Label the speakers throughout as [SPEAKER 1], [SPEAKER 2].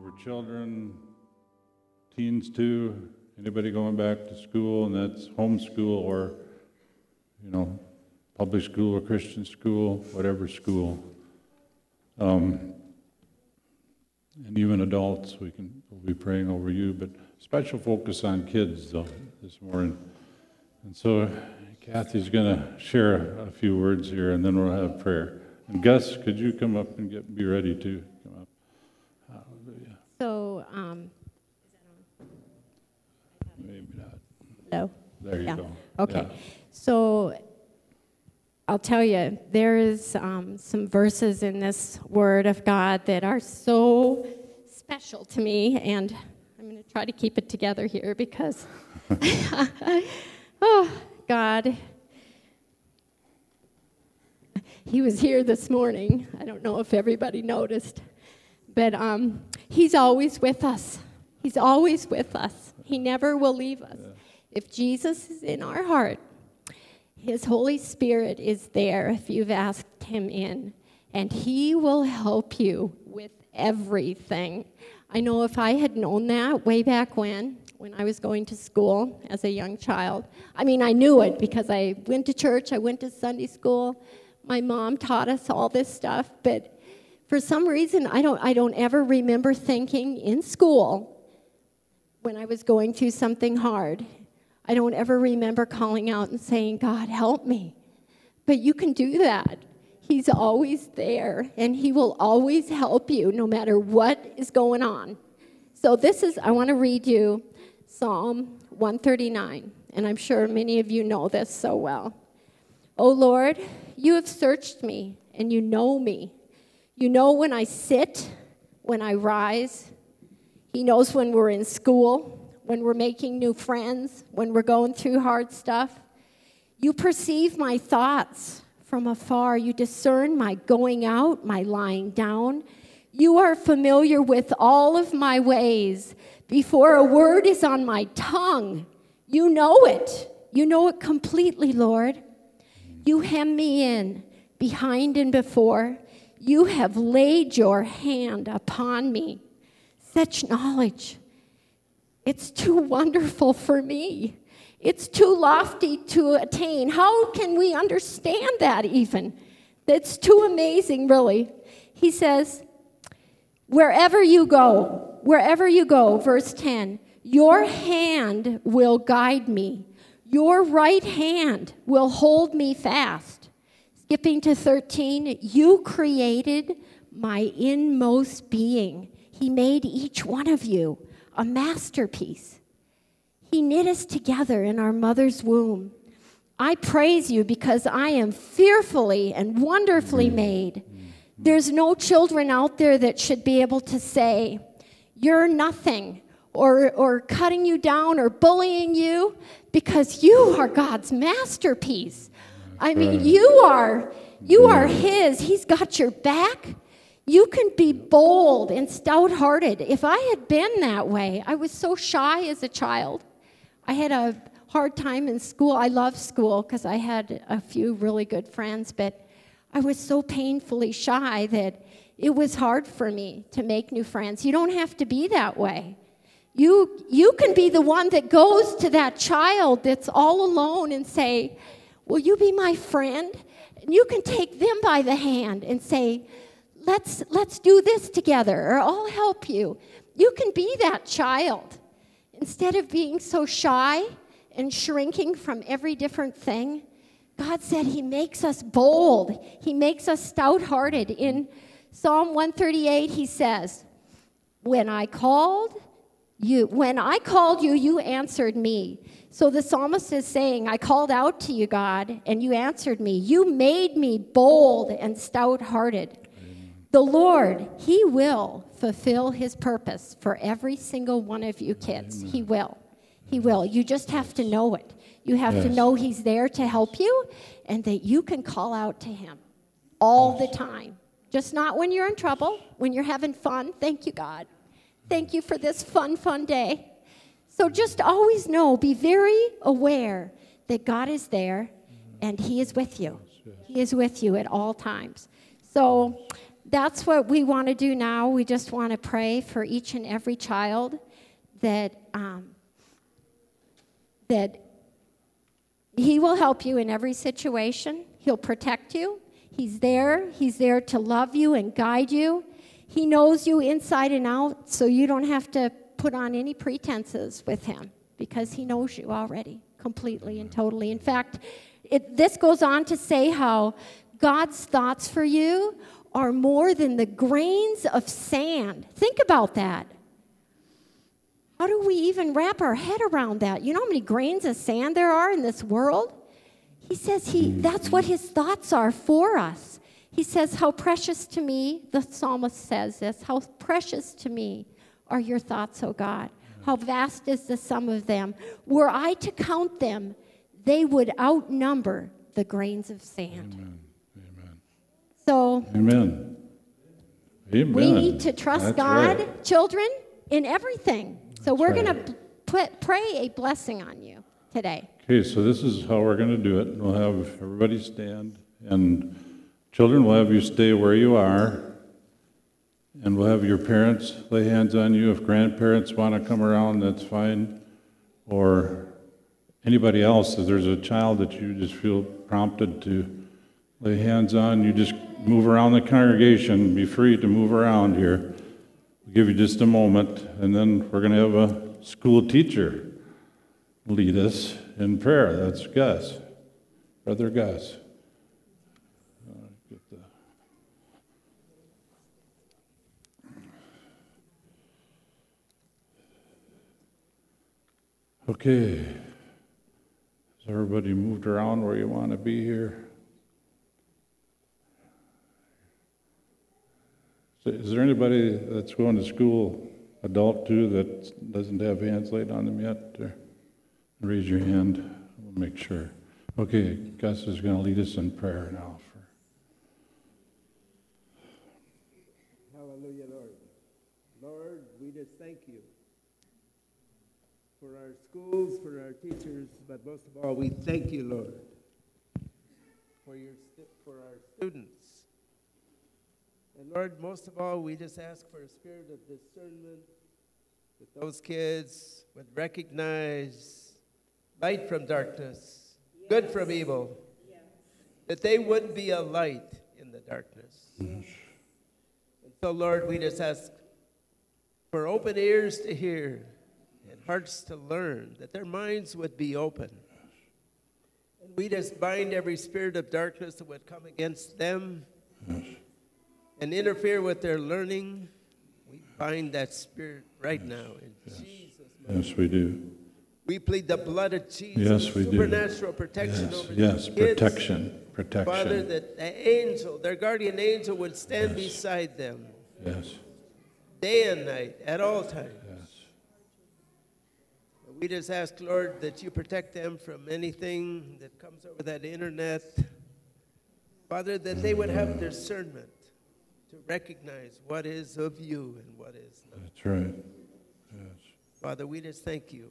[SPEAKER 1] over children, teens too, anybody going back to school, and that's homeschool or, you know, public school or Christian school, whatever school. Um, and even adults, we can we'll be praying over you, but special focus on kids though this morning. And so Kathy's going to share a few words here, and then we'll have prayer. And Gus, could you come up and get be ready to come up? Hallelujah.
[SPEAKER 2] So, um,
[SPEAKER 1] Maybe not.
[SPEAKER 2] hello.
[SPEAKER 1] There you
[SPEAKER 2] Yeah.
[SPEAKER 1] go.
[SPEAKER 2] Okay.
[SPEAKER 1] Yeah.
[SPEAKER 2] So, I'll tell you, there is um, some verses in this Word of God that are so special to me, and I'm going to try to keep it together here because, oh, God. He was here this morning. I don't know if everybody noticed, but um, He's always with us. He's always with us. He never will leave us. If Jesus is in our heart, his Holy Spirit is there if you've asked Him in, and He will help you with everything. I know if I had known that way back when, when I was going to school as a young child, I mean, I knew it because I went to church, I went to Sunday school, my mom taught us all this stuff, but for some reason, I don't, I don't ever remember thinking in school when I was going through something hard. I don't ever remember calling out and saying, God, help me. But you can do that. He's always there, and He will always help you no matter what is going on. So, this is, I want to read you Psalm 139, and I'm sure many of you know this so well. O Lord, you have searched me, and you know me. You know when I sit, when I rise, he knows when we're in school, when we're making new friends, when we're going through hard stuff. You perceive my thoughts from afar. You discern my going out, my lying down. You are familiar with all of my ways. Before a word is on my tongue, you know it. You know it completely, Lord. You hem me in, behind and before. You have laid your hand upon me such knowledge. It's too wonderful for me. It's too lofty to attain. How can we understand that even? That's too amazing, really. He says, Wherever you go, wherever you go, verse 10, your hand will guide me. Your right hand will hold me fast. Skipping to 13, you created my inmost being. He made each one of you a masterpiece. He knit us together in our mother's womb. I praise you because I am fearfully and wonderfully made. There's no children out there that should be able to say, You're nothing, or, or cutting you down or bullying you, because you are God's masterpiece. I mean, you are. You are His. He's got your back. You can be bold and stout hearted. If I had been that way, I was so shy as a child. I had a hard time in school. I love school because I had a few really good friends, but I was so painfully shy that it was hard for me to make new friends. You don't have to be that way. You, you can be the one that goes to that child that's all alone and say, Will you be my friend? And you can take them by the hand and say, let's let's do this together or i'll help you. You can be that child. Instead of being so shy and shrinking from every different thing god said he makes us bold. He makes us stout-hearted. In psalm 138 he says when i called you when i called you you answered me so the psalmist is saying i called out to you god and you answered me you made me bold and stout-hearted the Lord, He will fulfill His purpose for every single one of you kids. He will. He will. You just have to know it. You have to know He's there to help you and that you can call out to Him all the time. Just not when you're in trouble, when you're having fun. Thank you, God. Thank you for this fun, fun day. So just always know, be very aware that God is there and He is with you. He is with you at all times. So that's what we want to do now. We just want to pray for each and every child that um, that He will help you in every situation. He'll protect you. He's there. He's there to love you and guide you. He knows you inside and out, so you don't have to put on any pretenses with Him because He knows you already completely and totally. In fact, it, this goes on to say how God's thoughts for you are more than the grains of sand. Think about that. How do we even wrap our head around that? You know how many grains of sand there are in this world? He says he that's what his thoughts are for us. He says, How precious to me, the psalmist says this, how precious to me are your thoughts, O God. How vast is the sum of them. Were I to count them, they would outnumber the grains of sand.
[SPEAKER 1] Amen. Amen.
[SPEAKER 2] So
[SPEAKER 1] Amen. Amen.
[SPEAKER 2] we need to trust
[SPEAKER 1] That's
[SPEAKER 2] God,
[SPEAKER 1] right.
[SPEAKER 2] children, in everything. So we're
[SPEAKER 1] right.
[SPEAKER 2] going to put pray a blessing on you today.
[SPEAKER 1] Okay, so this is how we're going to do it. We'll have everybody stand, and children, we'll have you stay where you are. And we'll have your parents lay hands on you. If grandparents want to come around, that's fine. Or anybody else, if there's a child that you just feel prompted to lay hands on, you just move around the congregation. Be free to move around here. We'll give you just a moment, and then we're going to have a school teacher lead us in prayer. That's Gus, Brother Gus. Uh, get the- Okay. Has everybody moved around where you want to be here? Is there anybody that's going to school, adult too, that doesn't have hands laid on them yet? Or- Raise your hand, we'll make sure. Okay, Gus is going to lead us in prayer now. For
[SPEAKER 3] Hallelujah, Lord. Lord, we just thank you for our schools, for our teachers, but most of all, we thank you, Lord, for your for our students. And Lord, most of all, we just ask for a spirit of discernment that those kids would recognize light from darkness, good from evil, that they wouldn't be a light in the darkness. And so, Lord, we just ask for open ears to hear hearts to learn, that their minds would be open. And we just bind every spirit of darkness that would come against them and interfere with their learning. We bind that spirit right now in Jesus' name.
[SPEAKER 1] Yes, we do.
[SPEAKER 3] We plead the blood of Jesus,
[SPEAKER 1] Yes, we do.
[SPEAKER 3] supernatural protection
[SPEAKER 1] Yes,
[SPEAKER 3] over
[SPEAKER 1] yes,
[SPEAKER 3] kids.
[SPEAKER 1] protection,
[SPEAKER 3] Father, that the angel, their guardian angel, would stand beside them
[SPEAKER 1] Yes,
[SPEAKER 3] day and night at all times. We just ask, Lord, that you protect them from anything that comes over that internet. Father, that they would have discernment to recognize what is of you and what is not.
[SPEAKER 1] That's right. Yes,
[SPEAKER 3] Father, we just thank you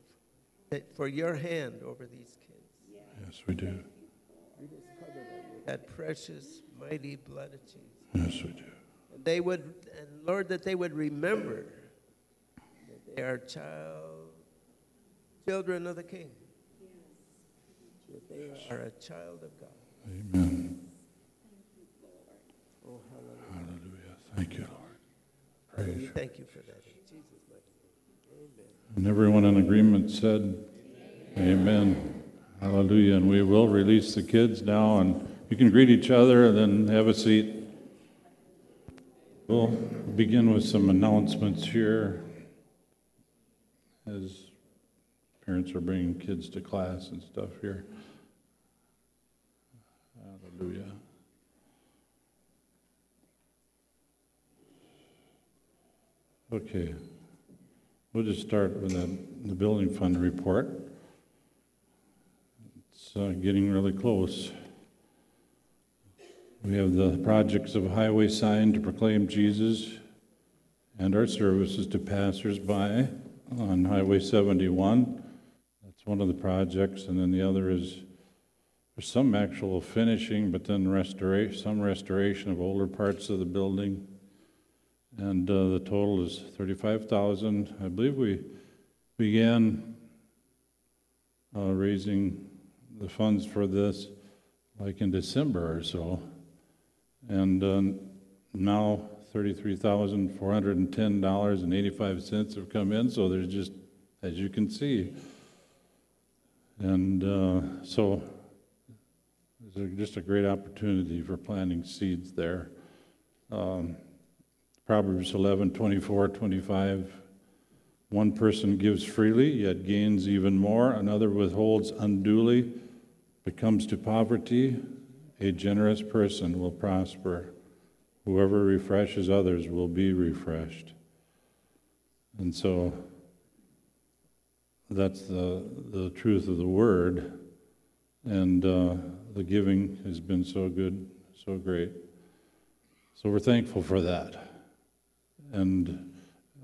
[SPEAKER 3] for your hand over these kids.
[SPEAKER 1] yes, we do.
[SPEAKER 3] We just cover them with that precious, mighty blood of Jesus.
[SPEAKER 1] Yes, we do.
[SPEAKER 3] And they would, and Lord, that they would remember that they are child, children of the King. That they are a child of God.
[SPEAKER 1] Amen.
[SPEAKER 3] Oh, hallelujah.
[SPEAKER 1] Hallelujah. Thank you, Lord.
[SPEAKER 3] Father, we thank you for that in Jesus' mighty name. Amen.
[SPEAKER 1] And everyone in agreement said, Amen. Hallelujah. And we will release the kids now, and you can greet each other and then have a seat. We'll begin with some announcements here as parents are bringing kids to class and stuff here. Hallelujah. Okay. We'll just start with the, the building fund report. It's uh, getting really close. We have the projects of highway sign to proclaim Jesus and our services to passersby on Highway 71. One of the projects, and then the other is There's some actual finishing, but then restoration, some restoration of older parts of the building. And uh, the total is thirty-five thousand. I believe we began uh, raising the funds for this like in December or so. And uh, now thirty-three thousand four hundred and ten dollars and eighty-five cents have come in, so there's just, as you can see. And uh, so it's just a great opportunity for planting seeds there. Um, Proverbs 11, 24, 25. One person gives freely, yet gains even more. Another withholds unduly, but comes to poverty. A generous person will prosper. Whoever refreshes others will be refreshed. And so that's the, the truth of the word. And uh, the giving has been so good, so great. So we're thankful for that. And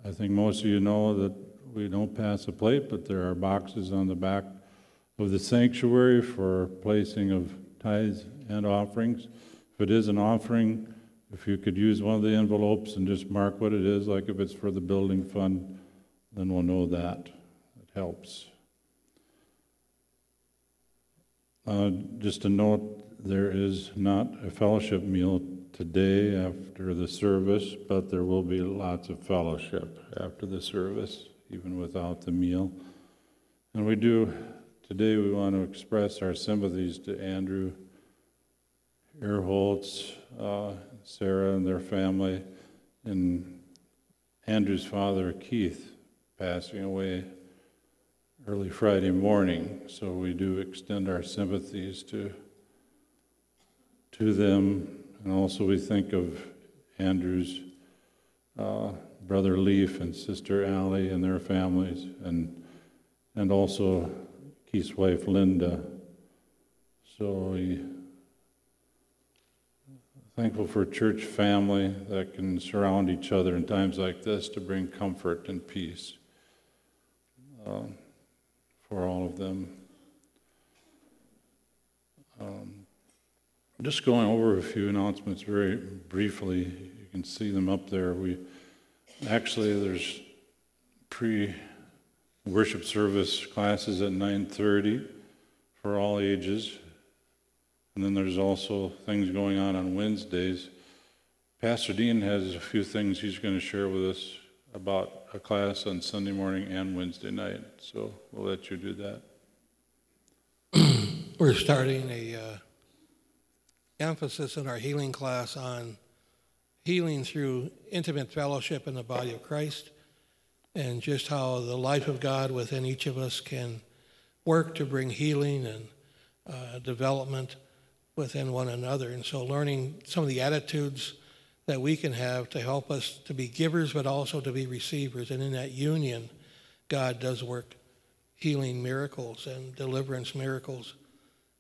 [SPEAKER 1] I think most of you know that we don't pass a plate, but there are boxes on the back of the sanctuary for placing of tithes and offerings. If it is an offering, if you could use one of the envelopes and just mark what it is, like if it's for the building fund, then we'll know that. Helps. Uh, Just a note, there is not a fellowship meal today after the service, but there will be lots of fellowship after the service, even without the meal. And we do, today we want to express our sympathies to Andrew Earholtz, uh, Sarah and their family, and Andrew's father Keith passing away early Friday morning. So we do extend our sympathies to to them, and also we think of Andrew's uh, brother Leif and sister Allie and their families, and and also Keith's wife Linda. So we thankful for church family that can surround each other in times like this to bring comfort and peace um, for all of them. Um, just going over a few announcements very briefly. You can see them up there. We actually there's pre-worship service classes at 9:30 for all ages. And then there's also things going on on Wednesdays. Pastor Dean has a few things he's going to share with us about a class on Sunday morning and Wednesday night. So we'll let you do that.
[SPEAKER 4] We're starting a uh, emphasis in our healing class on healing through intimate fellowship in the body of Christ and just how the life of God within each of us can work to bring healing and uh, development within one another. And so learning some of the attitudes that we can have to help us to be givers but also to be receivers. And in that union, God does work healing miracles and deliverance miracles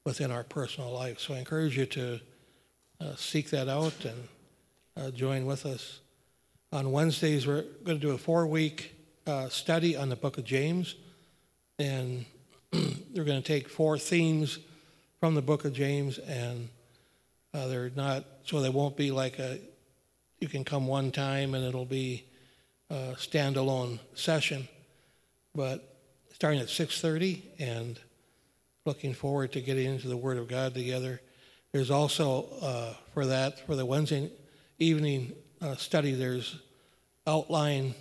[SPEAKER 4] within our personal life. So I encourage you to uh, seek that out and uh, join with us. On Wednesdays, we're going to do a four week uh, study on the book of James. And we're going to take four themes from the book of James, and uh, they're not, so they won't be like a, you can come one time and it'll be a standalone session. But starting at 6.30 and looking forward to getting into the Word of God together. There's also, uh, for that, for the Wednesday evening uh, study, there's outline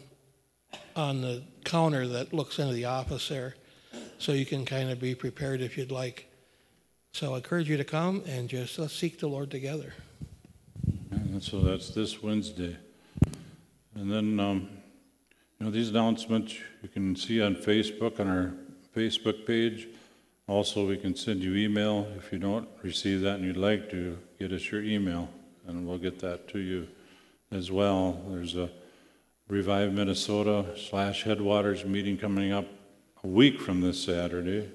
[SPEAKER 4] on the counter that looks into the office there. So you can kind of be prepared if you'd like. So I encourage you to come and just let's seek the Lord together.
[SPEAKER 1] And so that's this Wednesday. And then, um, you know, these announcements you can see on Facebook, on our Facebook page. Also, we can send you email. If you don't receive that and you'd like to, get us your email, and we'll get that to you as well. There's a Revive Minnesota slash Headwaters meeting coming up a week from this Saturday.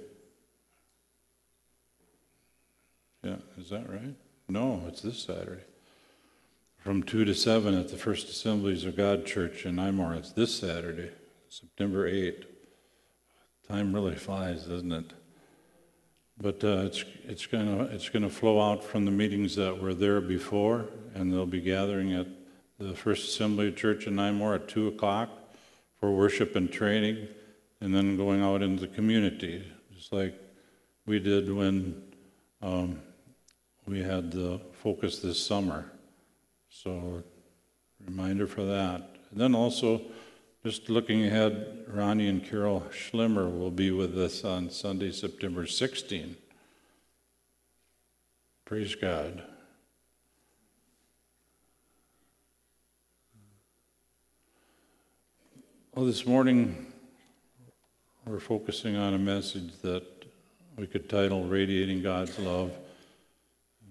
[SPEAKER 1] Yeah, is that right? No, it's this Saturday. From 2 to 7 at the First Assemblies of God Church in Nymore. It's this Saturday, September 8th. Time really flies, doesn't it? But uh, it's, it's gonna, it's gonna flow out from the meetings that were there before, and they'll be gathering at the First Assembly Church in Nymore at 2 o'clock for worship and training, and then going out into the community, just like we did when um, we had the focus this summer. So, reminder for that. And then also, just looking ahead, Ronnie and Carol Schlimmer will be with us on Sunday, September 16. Praise God. Well, this morning we're focusing on a message that we could title Radiating God's Love.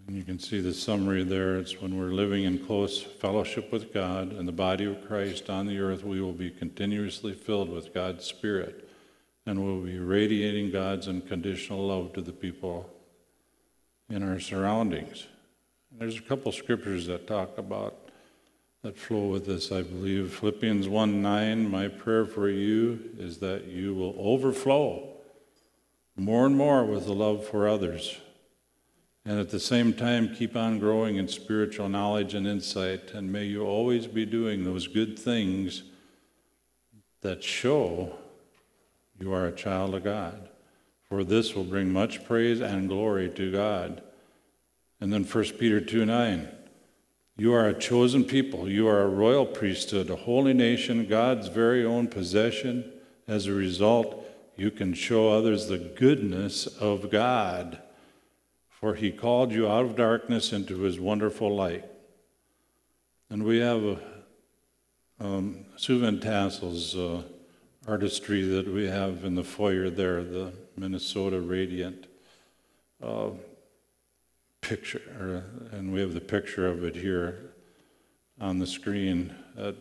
[SPEAKER 1] And you can see the summary there. It's when we're living in close fellowship with God and the body of Christ on the earth, we will be continuously filled with God's Spirit and we'll be radiating God's unconditional love to the people in our surroundings. There's a couple scriptures that talk about that flow with this, I believe. Philippians 1 9, my prayer for you is that you will overflow more and more with the love for others and at the same time keep on growing in spiritual knowledge and insight. And may you always be doing those good things that show you are a child of God. For this will bring much praise and glory to God. And then 1 Peter 2 9. You are a chosen people. You are a royal priesthood, a holy nation, God's very own possession. As a result, you can show others the goodness of God for he called you out of darkness into his wonderful light. And we have a, um, Sue Van Tassel's uh, artistry that we have in the foyer there, the Minnesota Radiant uh, picture, and we have the picture of it here on the screen, uh,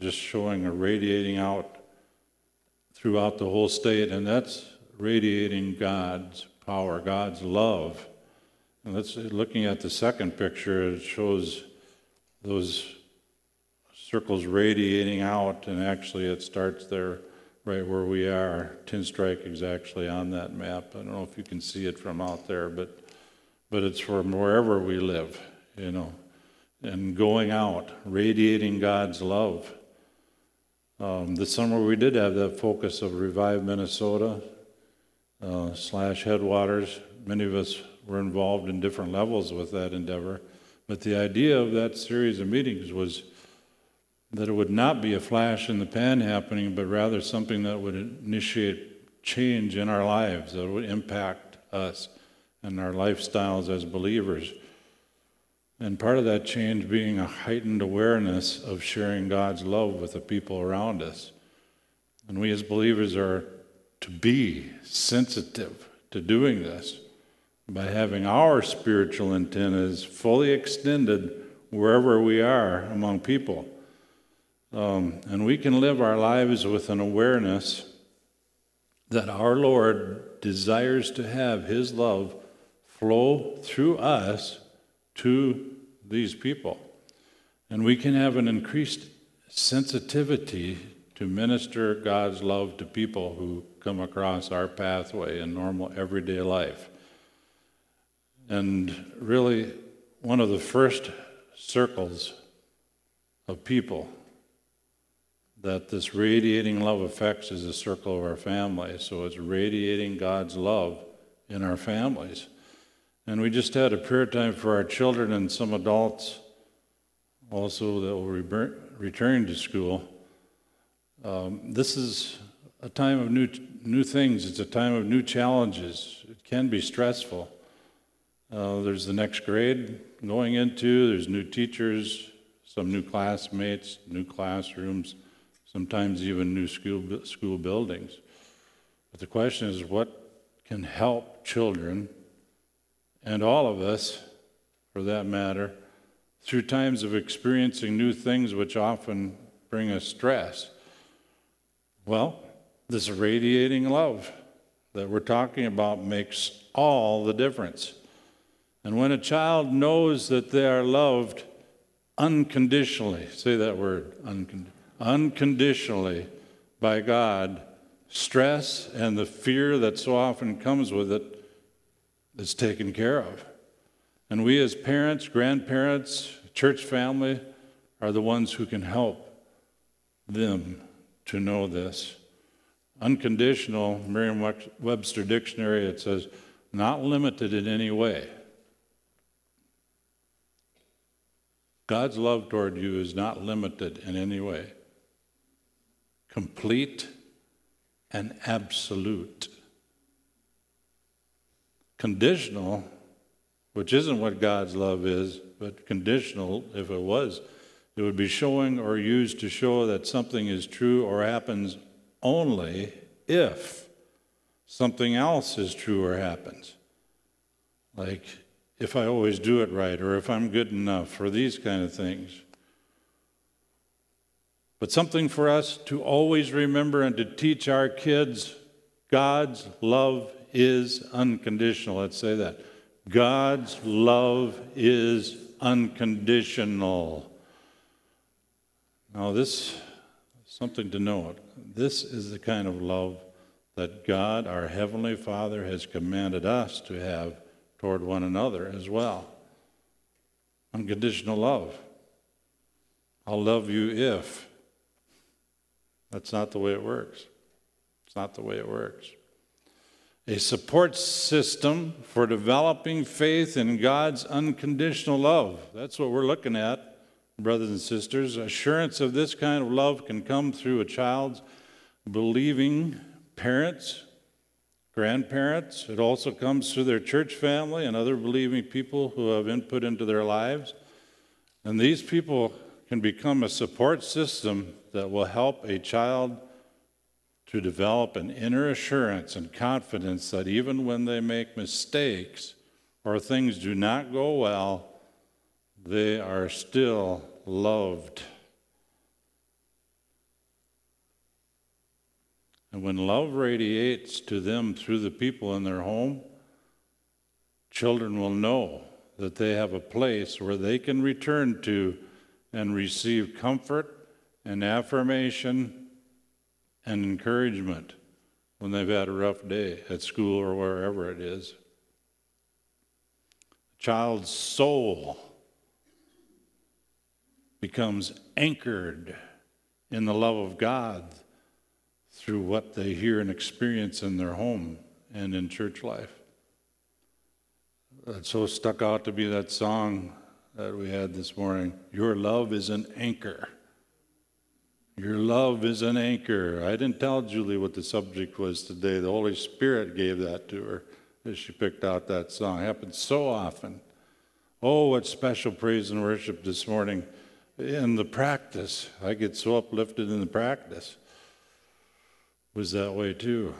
[SPEAKER 1] just showing a radiating out throughout the whole state, and that's radiating God's power, God's love let's looking at the second picture, it shows those circles radiating out, and actually it starts there right where we are. Tenstrike is actually on that map. I don't know if you can see it from out there, but but it's from wherever we live, you know, and going out, radiating God's love. Um, this summer we did have that focus of Revive Minnesota uh, slash Headwaters. Many of us were involved in different levels with that endeavor. But the idea of that series of meetings was that it would not be a flash in the pan happening, but rather something that would initiate change in our lives, that would impact us and our lifestyles as believers. And part of that change being a heightened awareness of sharing God's love with the people around us. And we as believers are to be sensitive to doing this by having our spiritual antennas fully extended wherever we are among people. Um, and we can live our lives with an awareness that our Lord desires to have His love flow through us to these people. And we can have an increased sensitivity to minister God's love to people who come across our pathway in normal everyday life. And really, one of the first circles of people that this radiating love affects is the circle of our family. So it's radiating God's love in our families. And we just had a prayer time for our children and some adults also that will re- return to school. Um, this is a time of new, new things, it's a time of new challenges. It can be stressful. Uh, there's the next grade going into, there's new teachers, some new classmates, new classrooms, sometimes even new school, school buildings. But the question is what can help children and all of us, for that matter, through times of experiencing new things which often bring us stress? Well, this radiating love that we're talking about makes all the difference. And when a child knows that they are loved unconditionally, say that word, uncond- unconditionally by God, stress and the fear that so often comes with it is taken care of. And we, as parents, grandparents, church family, are the ones who can help them to know this. Unconditional, Merriam Webster Dictionary, it says, not limited in any way. God's love toward you is not limited in any way, complete and absolute. Conditional, which isn't what God's love is, but conditional, if it was, it would be showing or used to show that something is true or happens only if something else is true or happens. Like if I always do it right or if I'm good enough or these kind of things. But something for us to always remember and to teach our kids God's love is unconditional. Let's say that. God's love is unconditional. Now, this something to note. This is the kind of love that God, our Heavenly Father, has commanded us to have toward one another as well. Unconditional love. I'll love you if. That's not the way it works. It's not the way it works. A support system for developing faith in God's unconditional love. That's what we're looking at, brothers and sisters. Assurance of this kind of love can come through a child's believing parents, grandparents. It also comes through their church family and other believing people who have input into their lives. And these people can become a support system that will help a child to develop an inner assurance and confidence that even when they make mistakes or things do not go well, they are still loved. And when love radiates to them through the people in their home, children will know that they have a place where they can return to and receive comfort and affirmation and encouragement when they've had a rough day at school or wherever it is. A child's soul becomes anchored in the love of God through what they hear and experience in their home and in church life. That so stuck out to be that song that we had this morning Your love is an anchor. Your love is an anchor. I didn't tell Julie what the subject was today. The Holy Spirit gave that to her as she picked out that song. It happens so often. Oh, what special praise and worship this morning. In the practice, I get so uplifted in the practice was that way too.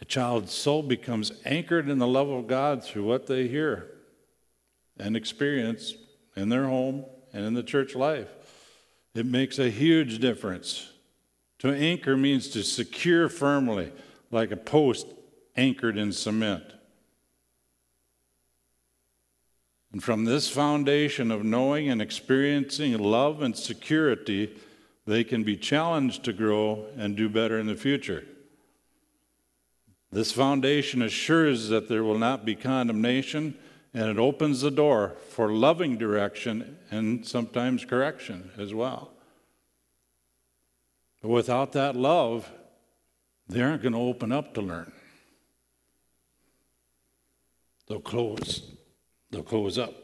[SPEAKER 1] A child's soul becomes anchored in the love of God through what they hear and experience in their home and in the church life. It makes a huge difference. To anchor means to secure firmly, like a post anchored in cement. And from this foundation of knowing and experiencing love and security, they can be challenged to grow and do better in the future. This foundation assures that there will not be condemnation and it opens the door for loving direction and sometimes correction as well. But without that love, they aren't going to open up to learn. They'll close. They'll close up.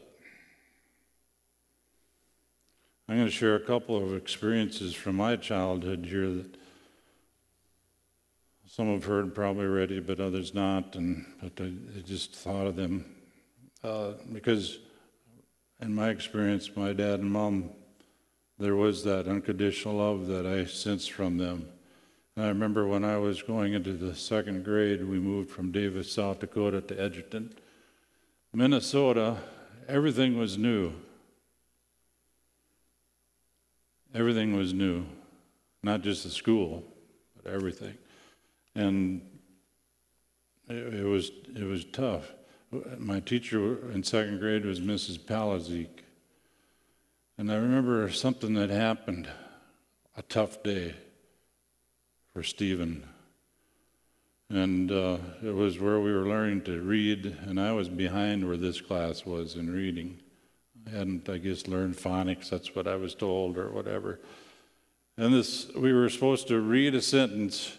[SPEAKER 1] I'm going to share a couple of experiences from my childhood here that some have heard probably already, but others not. And but I, I just thought of them uh, because, in my experience, my dad and mom, there was that unconditional love that I sensed from them. And I remember when I was going into the second grade, we moved from Davis, South Dakota, to Edgerton, Minnesota. Everything was new. Everything was new, not just the school, but everything. And it, it was, it was tough. My teacher in second grade was Mrs. Palazik. And I remember something that happened, a tough day for Stephen. And uh, it was where we were learning to read, and I was behind where this class was in reading. Hadn't, I guess, learned phonics, that's what I was told, or whatever. And this, we were supposed to read a sentence.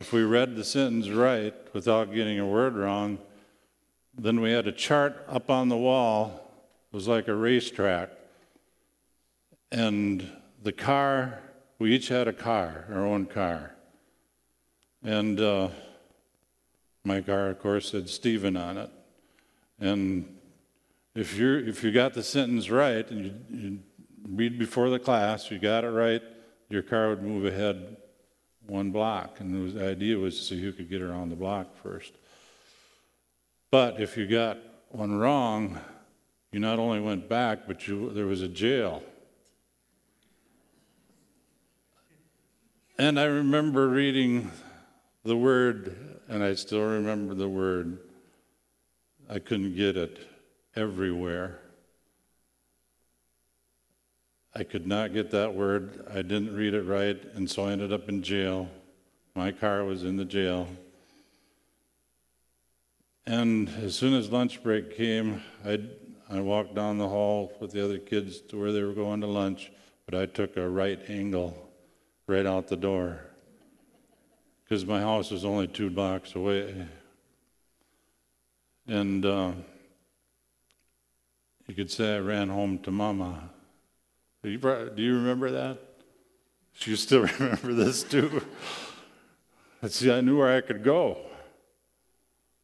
[SPEAKER 1] If we read the sentence right without getting a word wrong, then we had a chart up on the wall. It was like a racetrack. And the car, we each had a car, our own car. And uh, my car, of course, said Stephen on it. And if you if you got the sentence right and you, you read before the class, you got it right, your car would move ahead one block. And the idea was to see who could get around the block first. But if you got one wrong, you not only went back, but you, there was a jail. And I remember reading the word, and I still remember the word. I couldn't get it everywhere. I could not get that word. I didn't read it right, and so I ended up in jail. My car was in the jail. And as soon as lunch break came, I, I walked down the hall with the other kids to where they were going to lunch, but I took a right angle right out the door because my house was only two blocks away. And uh, you could say I ran home to Mama. Do you, do you remember that? You still remember this too? See, I knew where I could go.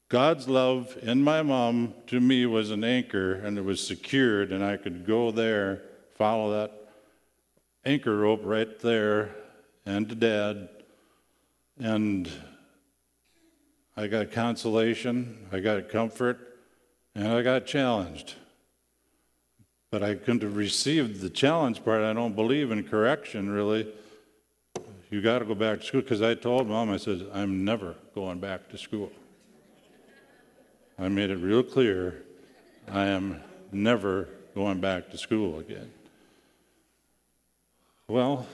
[SPEAKER 1] God's love in my mom to me was an anchor and it was secured, and I could go there, follow that anchor rope right there, and to dad. And I got consolation, I got comfort, and I got challenged. But I couldn't have received the challenge part. I don't believe in correction, really. You got to go back to school because I told mom, I said, I'm never going back to school. I made it real clear I am never going back to school again. Well,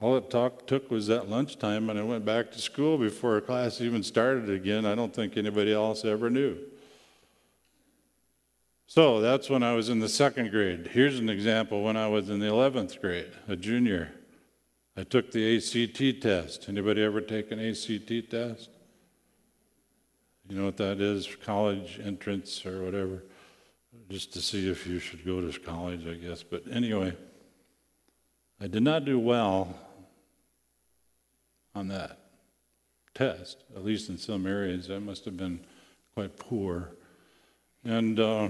[SPEAKER 1] all it talk, took was that lunchtime, and I went back to school before class even started again. I don't think anybody else ever knew. So that's when I was in the second grade. Here's an example when I was in the 11th grade, a junior. I took the ACT test. Anybody ever take an ACT test? You know what that is? College entrance or whatever, just to see if you should go to college, I guess. But anyway, I did not do well on that test, at least in some areas. I must have been quite poor. And uh,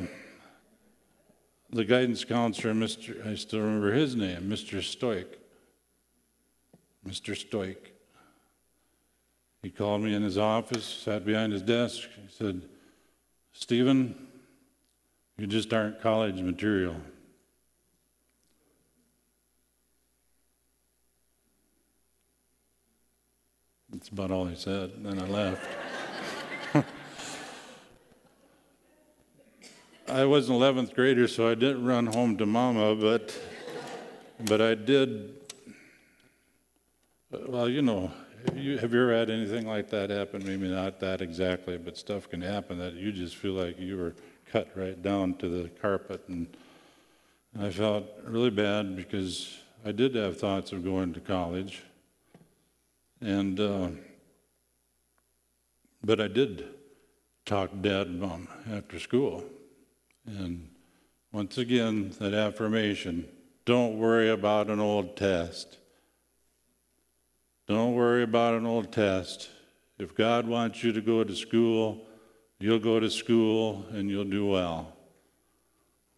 [SPEAKER 1] the guidance counselor, Mr. I still remember his name, Mr. Stoic. Mr. Stoic. He called me in his office, sat behind his desk. He said, Stephen, you just aren't college material. That's about all he said. And then I left. I was an 11th grader, so I didn't run home to mama, but, but I did. Well, you know, you, have you ever had anything like that happen? Maybe not that exactly, but stuff can happen that you just feel like you were cut right down to the carpet. And I felt really bad because I did have thoughts of going to college. And, uh, but I did talk dad and mom after school. And once again, that affirmation don't worry about an old test. Don't worry about an old test. If God wants you to go to school, you'll go to school and you'll do well.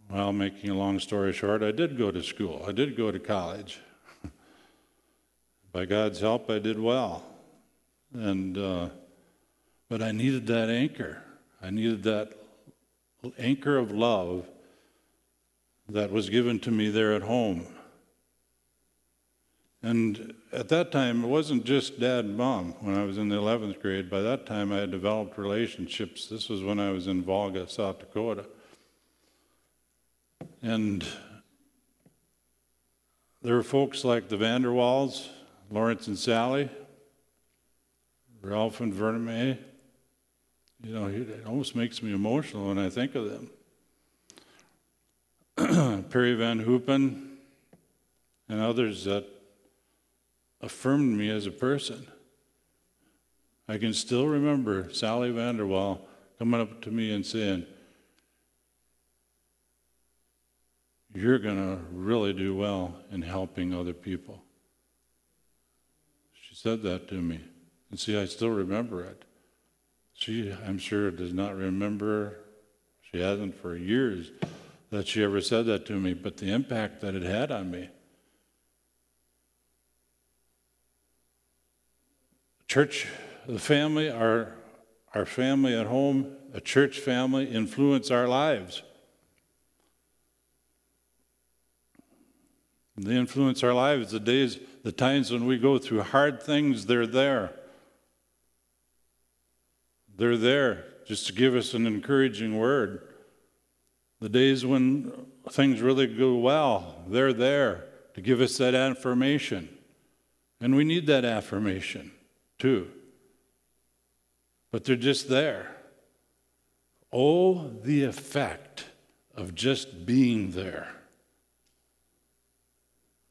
[SPEAKER 1] Well, making a long story short, I did go to school. I did go to college. By God's help, I did well. And, uh, but I needed that anchor. I needed that anchor of love that was given to me there at home. And at that time, it wasn't just dad and mom when I was in the 11th grade. By that time, I had developed relationships. This was when I was in Volga, South Dakota. And there were folks like the Vanderwalls, Lawrence and Sally, Ralph and Verna May. You know, it almost makes me emotional when I think of them. Perry Van Hoopen and others that affirmed me as a person. I can still remember Sally Vanderwall coming up to me and saying, You're going to really do well in helping other people. She said that to me. And see, I still remember it. She, I'm sure, does not remember, she hasn't for years, that she ever said that to me, but the impact that it had on me. Church, the family, our, our family at home, a church family, influence our lives. They influence our lives. The days, the times when we go through hard things, they're there. They're there just to give us an encouraging word. The days when things really go well, they're there to give us that affirmation. And we need that affirmation too. But they're just there. Oh, the effect of just being there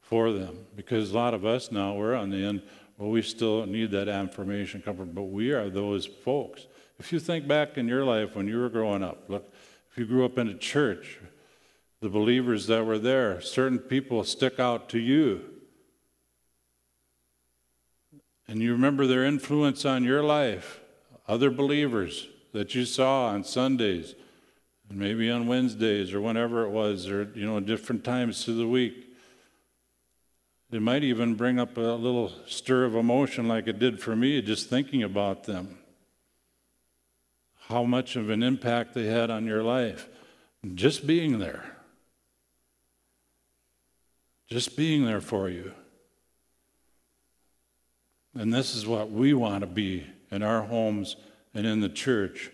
[SPEAKER 1] for them. Because a lot of us now, we're on the end, well, we still need that affirmation comfort, but we are those folks. If you think back in your life when you were growing up, look, if you grew up in a church, the believers that were there, certain people stick out to you. And you remember their influence on your life, other believers that you saw on Sundays, and maybe on Wednesdays or whenever it was, or you know, different times through the week. It might even bring up a little stir of emotion like it did for me just thinking about them. How much of an impact they had on your life. Just being there. Just being there for you. And this is what we want to be in our homes and in the church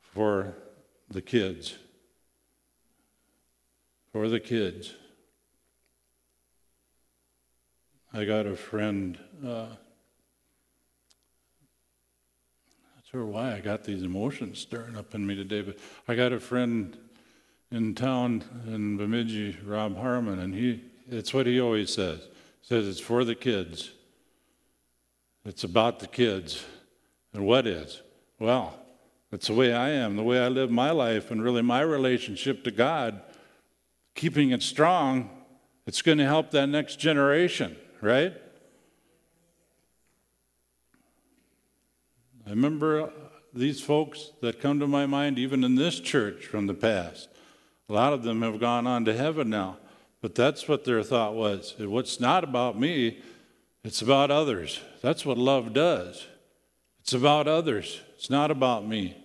[SPEAKER 1] for the kids. For the kids. I got a friend. Uh, not sure why I got these emotions stirring up in me today, but I got a friend in town in Bemidji, Rob Harmon, and he it's what he always says. He says it's for the kids. It's about the kids. And what is? Well, it's the way I am, the way I live my life, and really my relationship to God, keeping it strong, it's going to help that next generation right? I remember uh, these folks that come to my mind, even in this church from the past. A lot of them have gone on to heaven now, but that's what their thought was. What's not about me, it's about others. That's what love does. It's about others, it's not about me.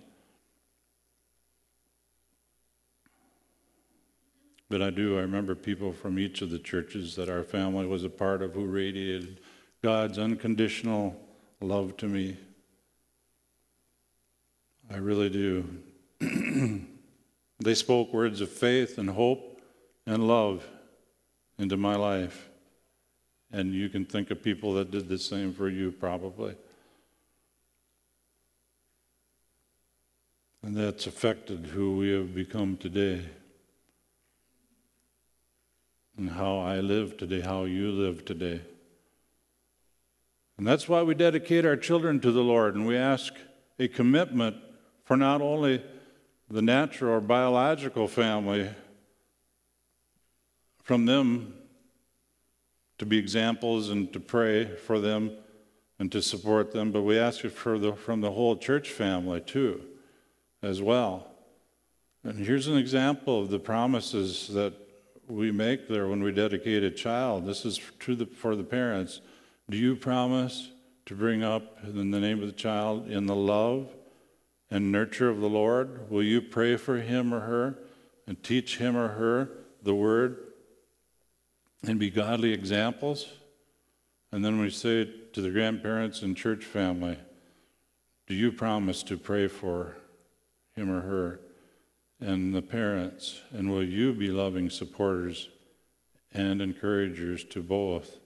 [SPEAKER 1] But I do, I remember people from each of the churches that our family was a part of who radiated God's unconditional love to me. I really do. they spoke words of faith and hope and love into my life. And you can think of people that did the same for you, probably. And that's affected who we have become today and how I live today, how you live today. And that's why we dedicate our children to the Lord and we ask a commitment for not only the natural or biological family, from them to be examples and to pray for them and to support them, but we ask it for the, from the whole church family too, as well. And here's an example of the promises that we make there when we dedicate a child. This is to the, for the parents. Do you promise to bring up in the name of the child in the love and nurture of the Lord? Will you pray for him or her and teach him or her the word and be godly examples? And then we say to the grandparents and church family, do you promise to pray for him or her? and the parents? And will you be loving supporters and encouragers to both?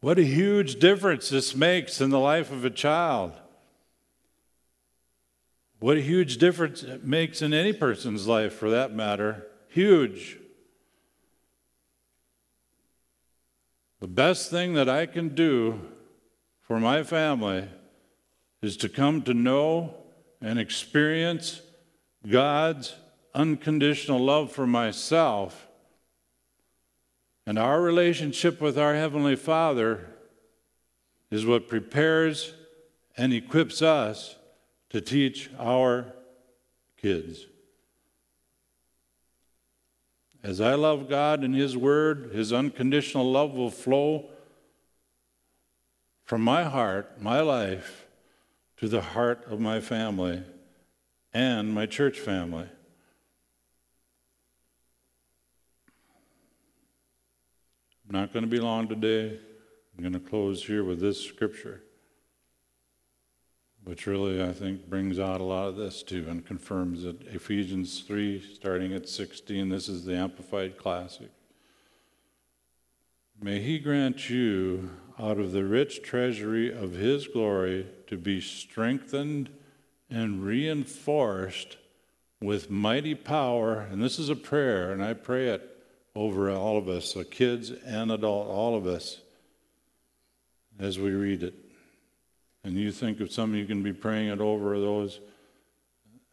[SPEAKER 1] What a huge difference this makes in the life of a child. What a huge difference it makes in any person's life, for that matter. Huge. The best thing that I can do for my family is to come to know and experience God's unconditional love for myself. And our relationship with our Heavenly Father is what prepares and equips us to teach our kids. As I love God and His Word, His unconditional love will flow from my heart, my life, to the heart of my family and my church family. I'm not going to be long today. I'm going to close here with this scripture, which really, I think, brings out a lot of this too and confirms it. Ephesians 3, starting at 16, this is the Amplified Classic. May He grant you, out of the rich treasury of His glory, to be strengthened and reinforced with mighty power. And this is a prayer, and I pray it over all of us, the kids and adult, all of us, as we read it. And you think of some, you can be praying it over those.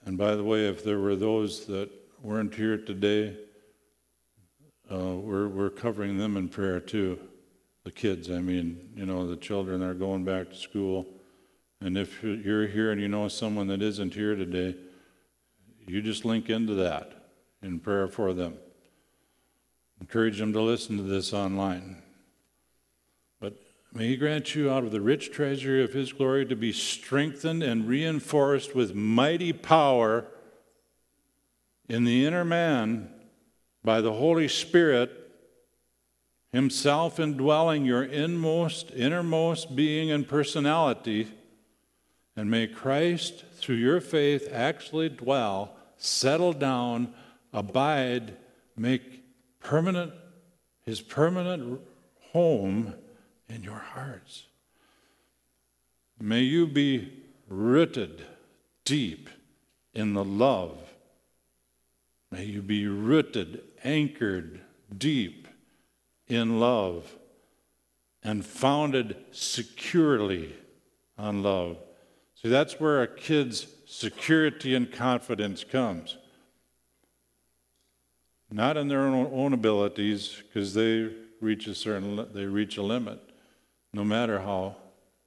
[SPEAKER 1] And by the way, if there were those that weren't here today, uh, we're, we're covering them in prayer too. The kids, I mean, you know, the children are going back to school. And if you're here and you know someone that isn't here today, you just link into that in prayer for them. Encourage them to listen to this online. May He grant you out of the rich treasury of His glory to be strengthened and reinforced with mighty power in the inner man by the Holy Spirit Himself indwelling your inmost, innermost being and personality. And may Christ, through your faith, actually dwell, settle down, abide, make permanent his permanent home in your hearts. May you be rooted deep in the love. May you be rooted, anchored deep in love, and founded securely on love. See, that's where a kid's security and confidence comes. Not in their own, own abilities, because they reach a certain they reach a limit, no matter how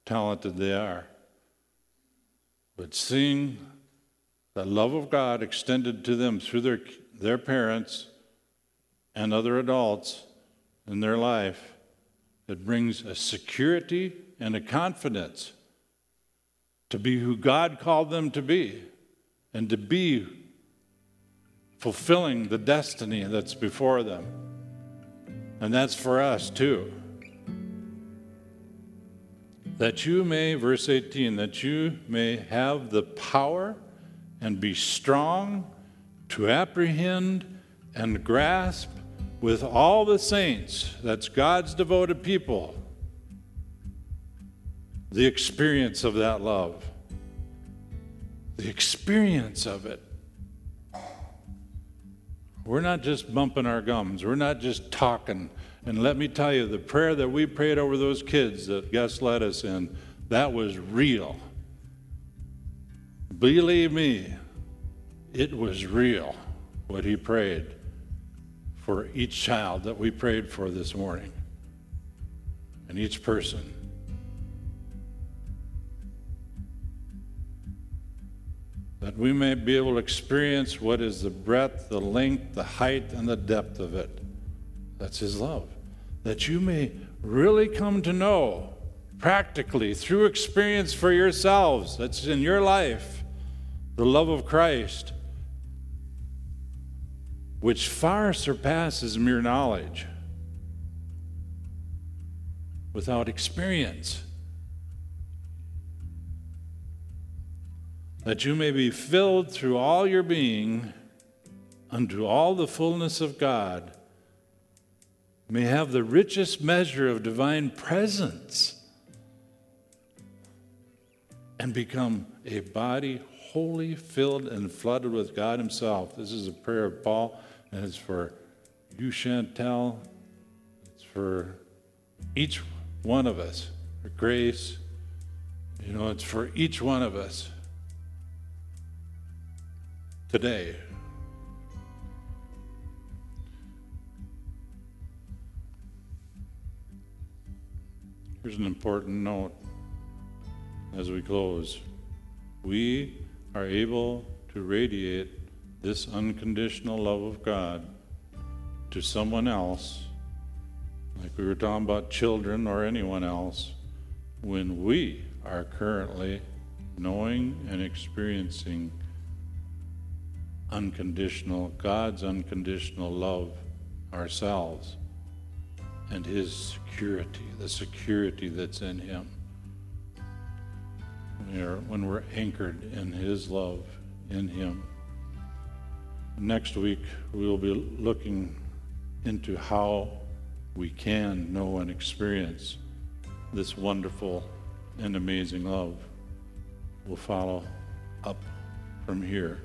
[SPEAKER 1] talented they are. But seeing the love of God extended to them through their, their parents and other adults in their life, it brings a security and a confidence to be who God called them to be and to be fulfilling the destiny that's before them. And that's for us too. That you may, verse 18, that you may have the power and be strong to apprehend and grasp with all the saints, that's God's devoted people, the experience of that love. The experience of it. We're not just bumping our gums, we're not just talking. And let me tell you, the prayer that we prayed over those kids that Gus led us in, that was real. Believe me, it was real what he prayed for each child that we prayed for this morning and each person. that we may be able to experience what is the breadth, the length, the height, and the depth of it. That's His love. That you may really come to know practically through experience for yourselves, that's in your life, the love of Christ, which far surpasses mere knowledge without experience. that you may be filled through all your being unto all the fullness of God. May have the richest measure of divine presence and become a body wholly filled and flooded with God Himself. This is a prayer of Paul, and it's for you, Chantel. It's for each one of us. For Grace, you know, it's for each one of us today. Here's an important note as we close. We are able to radiate this unconditional love of God to someone else, like we were talking about children or anyone else, when we are currently knowing and experiencing unconditional, God's unconditional love ourselves and His security, the security that's in Him. When we're, when we're anchored in His love, in Him. Next week, we will be looking into how we can know and experience this wonderful and amazing love. We'll follow up from here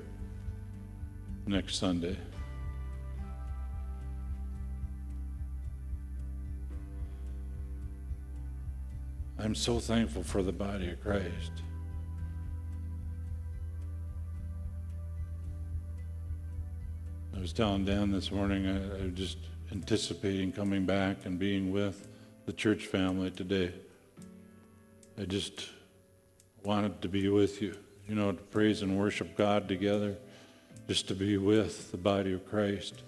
[SPEAKER 1] next Sunday. I'm so thankful for the body of Christ. I was telling Dan this morning, I, I was just anticipating coming back and being with the church family today. I just wanted to be with you, you know, to praise and worship God together, just to be with the body of Christ.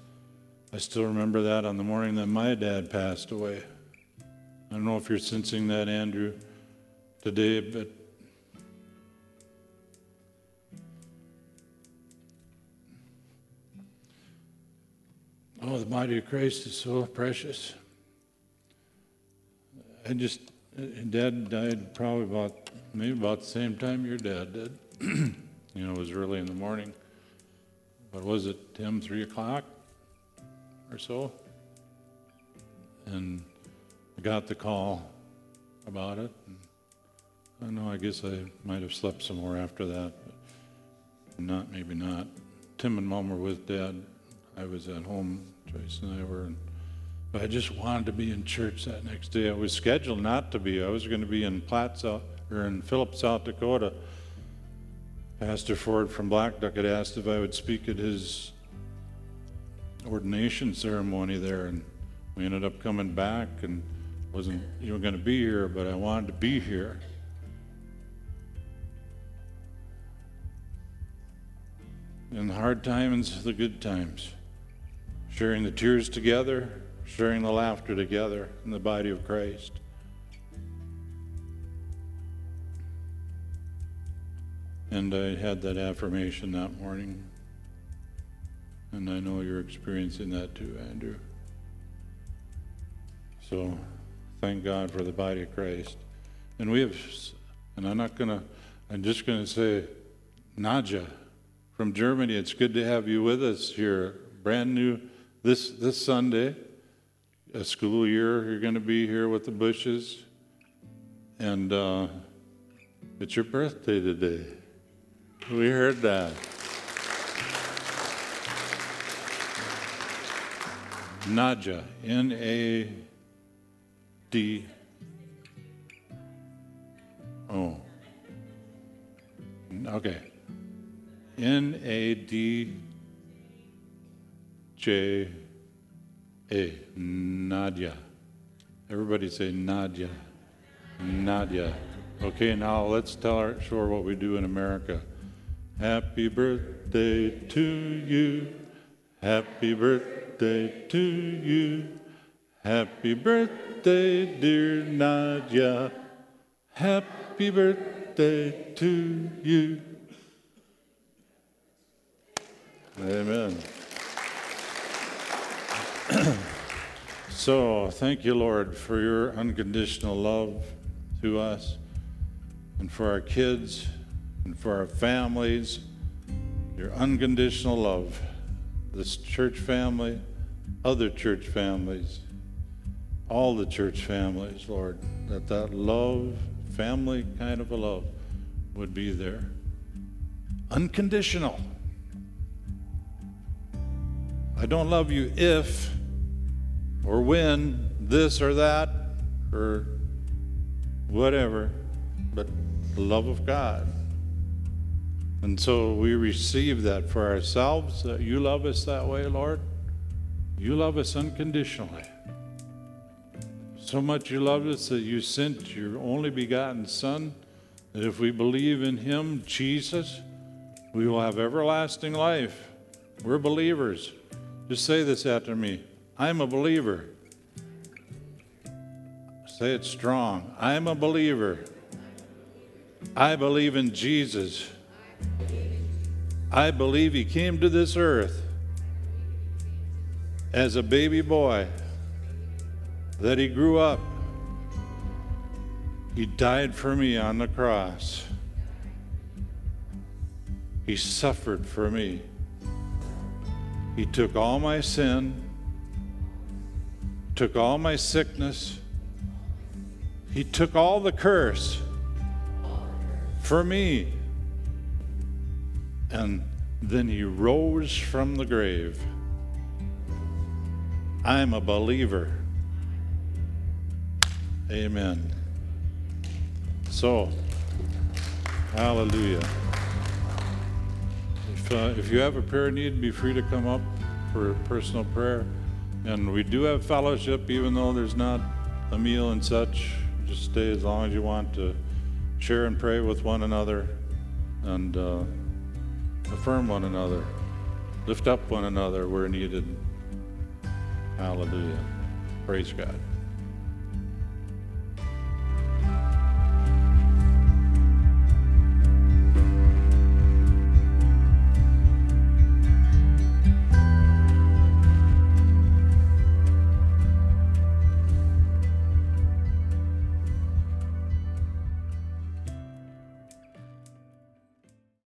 [SPEAKER 1] I still remember that on the morning that my dad passed away. I don't know if you're sensing that, Andrew, today, but oh, the body of Christ is so precious. I just, uh, Dad died probably about, maybe about the same time your dad did. you know, it was early in the morning. What was it, Tim, three o'clock or so? And got the call about it. I know, I guess I might have slept some more after that, but not, maybe not. Tim and Mom were with Dad. I was at home, Joyce and I were, but I just wanted to be in church that next day. I was scheduled not to be. I was going to be in Platte, South, or in Phillips, South Dakota. Pastor Ford from Blackduck had asked if I would speak at his ordination ceremony there, and we ended up coming back and wasn't even going to be here, but I wanted to be here. In the hard times, the good times, sharing the tears together, sharing the laughter together in the body of Christ. And I had that affirmation that morning. And I know you're experiencing that too, Andrew. So thank God for the body of Christ. And we have, and I'm not going to, I'm just going to say, Nadja from Germany, it's good to have you with us here. Brand new this, this Sunday, a school year, you're going to be here with the Bushes. And uh, it's your birthday today. We heard that. Nadja, N A D. Oh. Okay. N A D J A. Nadja. Everybody say Nadja. Nadja. Okay, now let's tell our show her what we do in America. Happy birthday to you. Happy birthday to you. Happy birthday, dear Nadja. Happy birthday to you. Amen. so, thank you, Lord, for your unconditional love to us and for our kids and for our families, your unconditional love, this church family, other church families, all the church families, Lord, that that love, family kind of a love, would be there. Unconditional. I don't love you if or when this or that or whatever, but the love of God. And so we receive that for ourselves, that you love us that way, Lord. You love us unconditionally. So much you loved us that you sent your only begotten Son, that if we believe in him, Jesus, we will have everlasting life. We're believers. Just say this after me I'm a believer. Say it strong. I'm a believer. I believe in Jesus. I believe he came to this earth as a baby boy, that he grew up. He died for me on the cross. He suffered for me. He took all my sin, took all my sickness, he took all the curse for me. And then he rose from the grave. I'm a believer. Amen. So, hallelujah. If, uh, if you have a prayer need, be free to come up for personal prayer. And we do have fellowship, even though there's not a meal and such. Just stay as long as you want to share and pray with one another and uh, affirm one another, lift up one another where needed. Hallelujah. Praise God.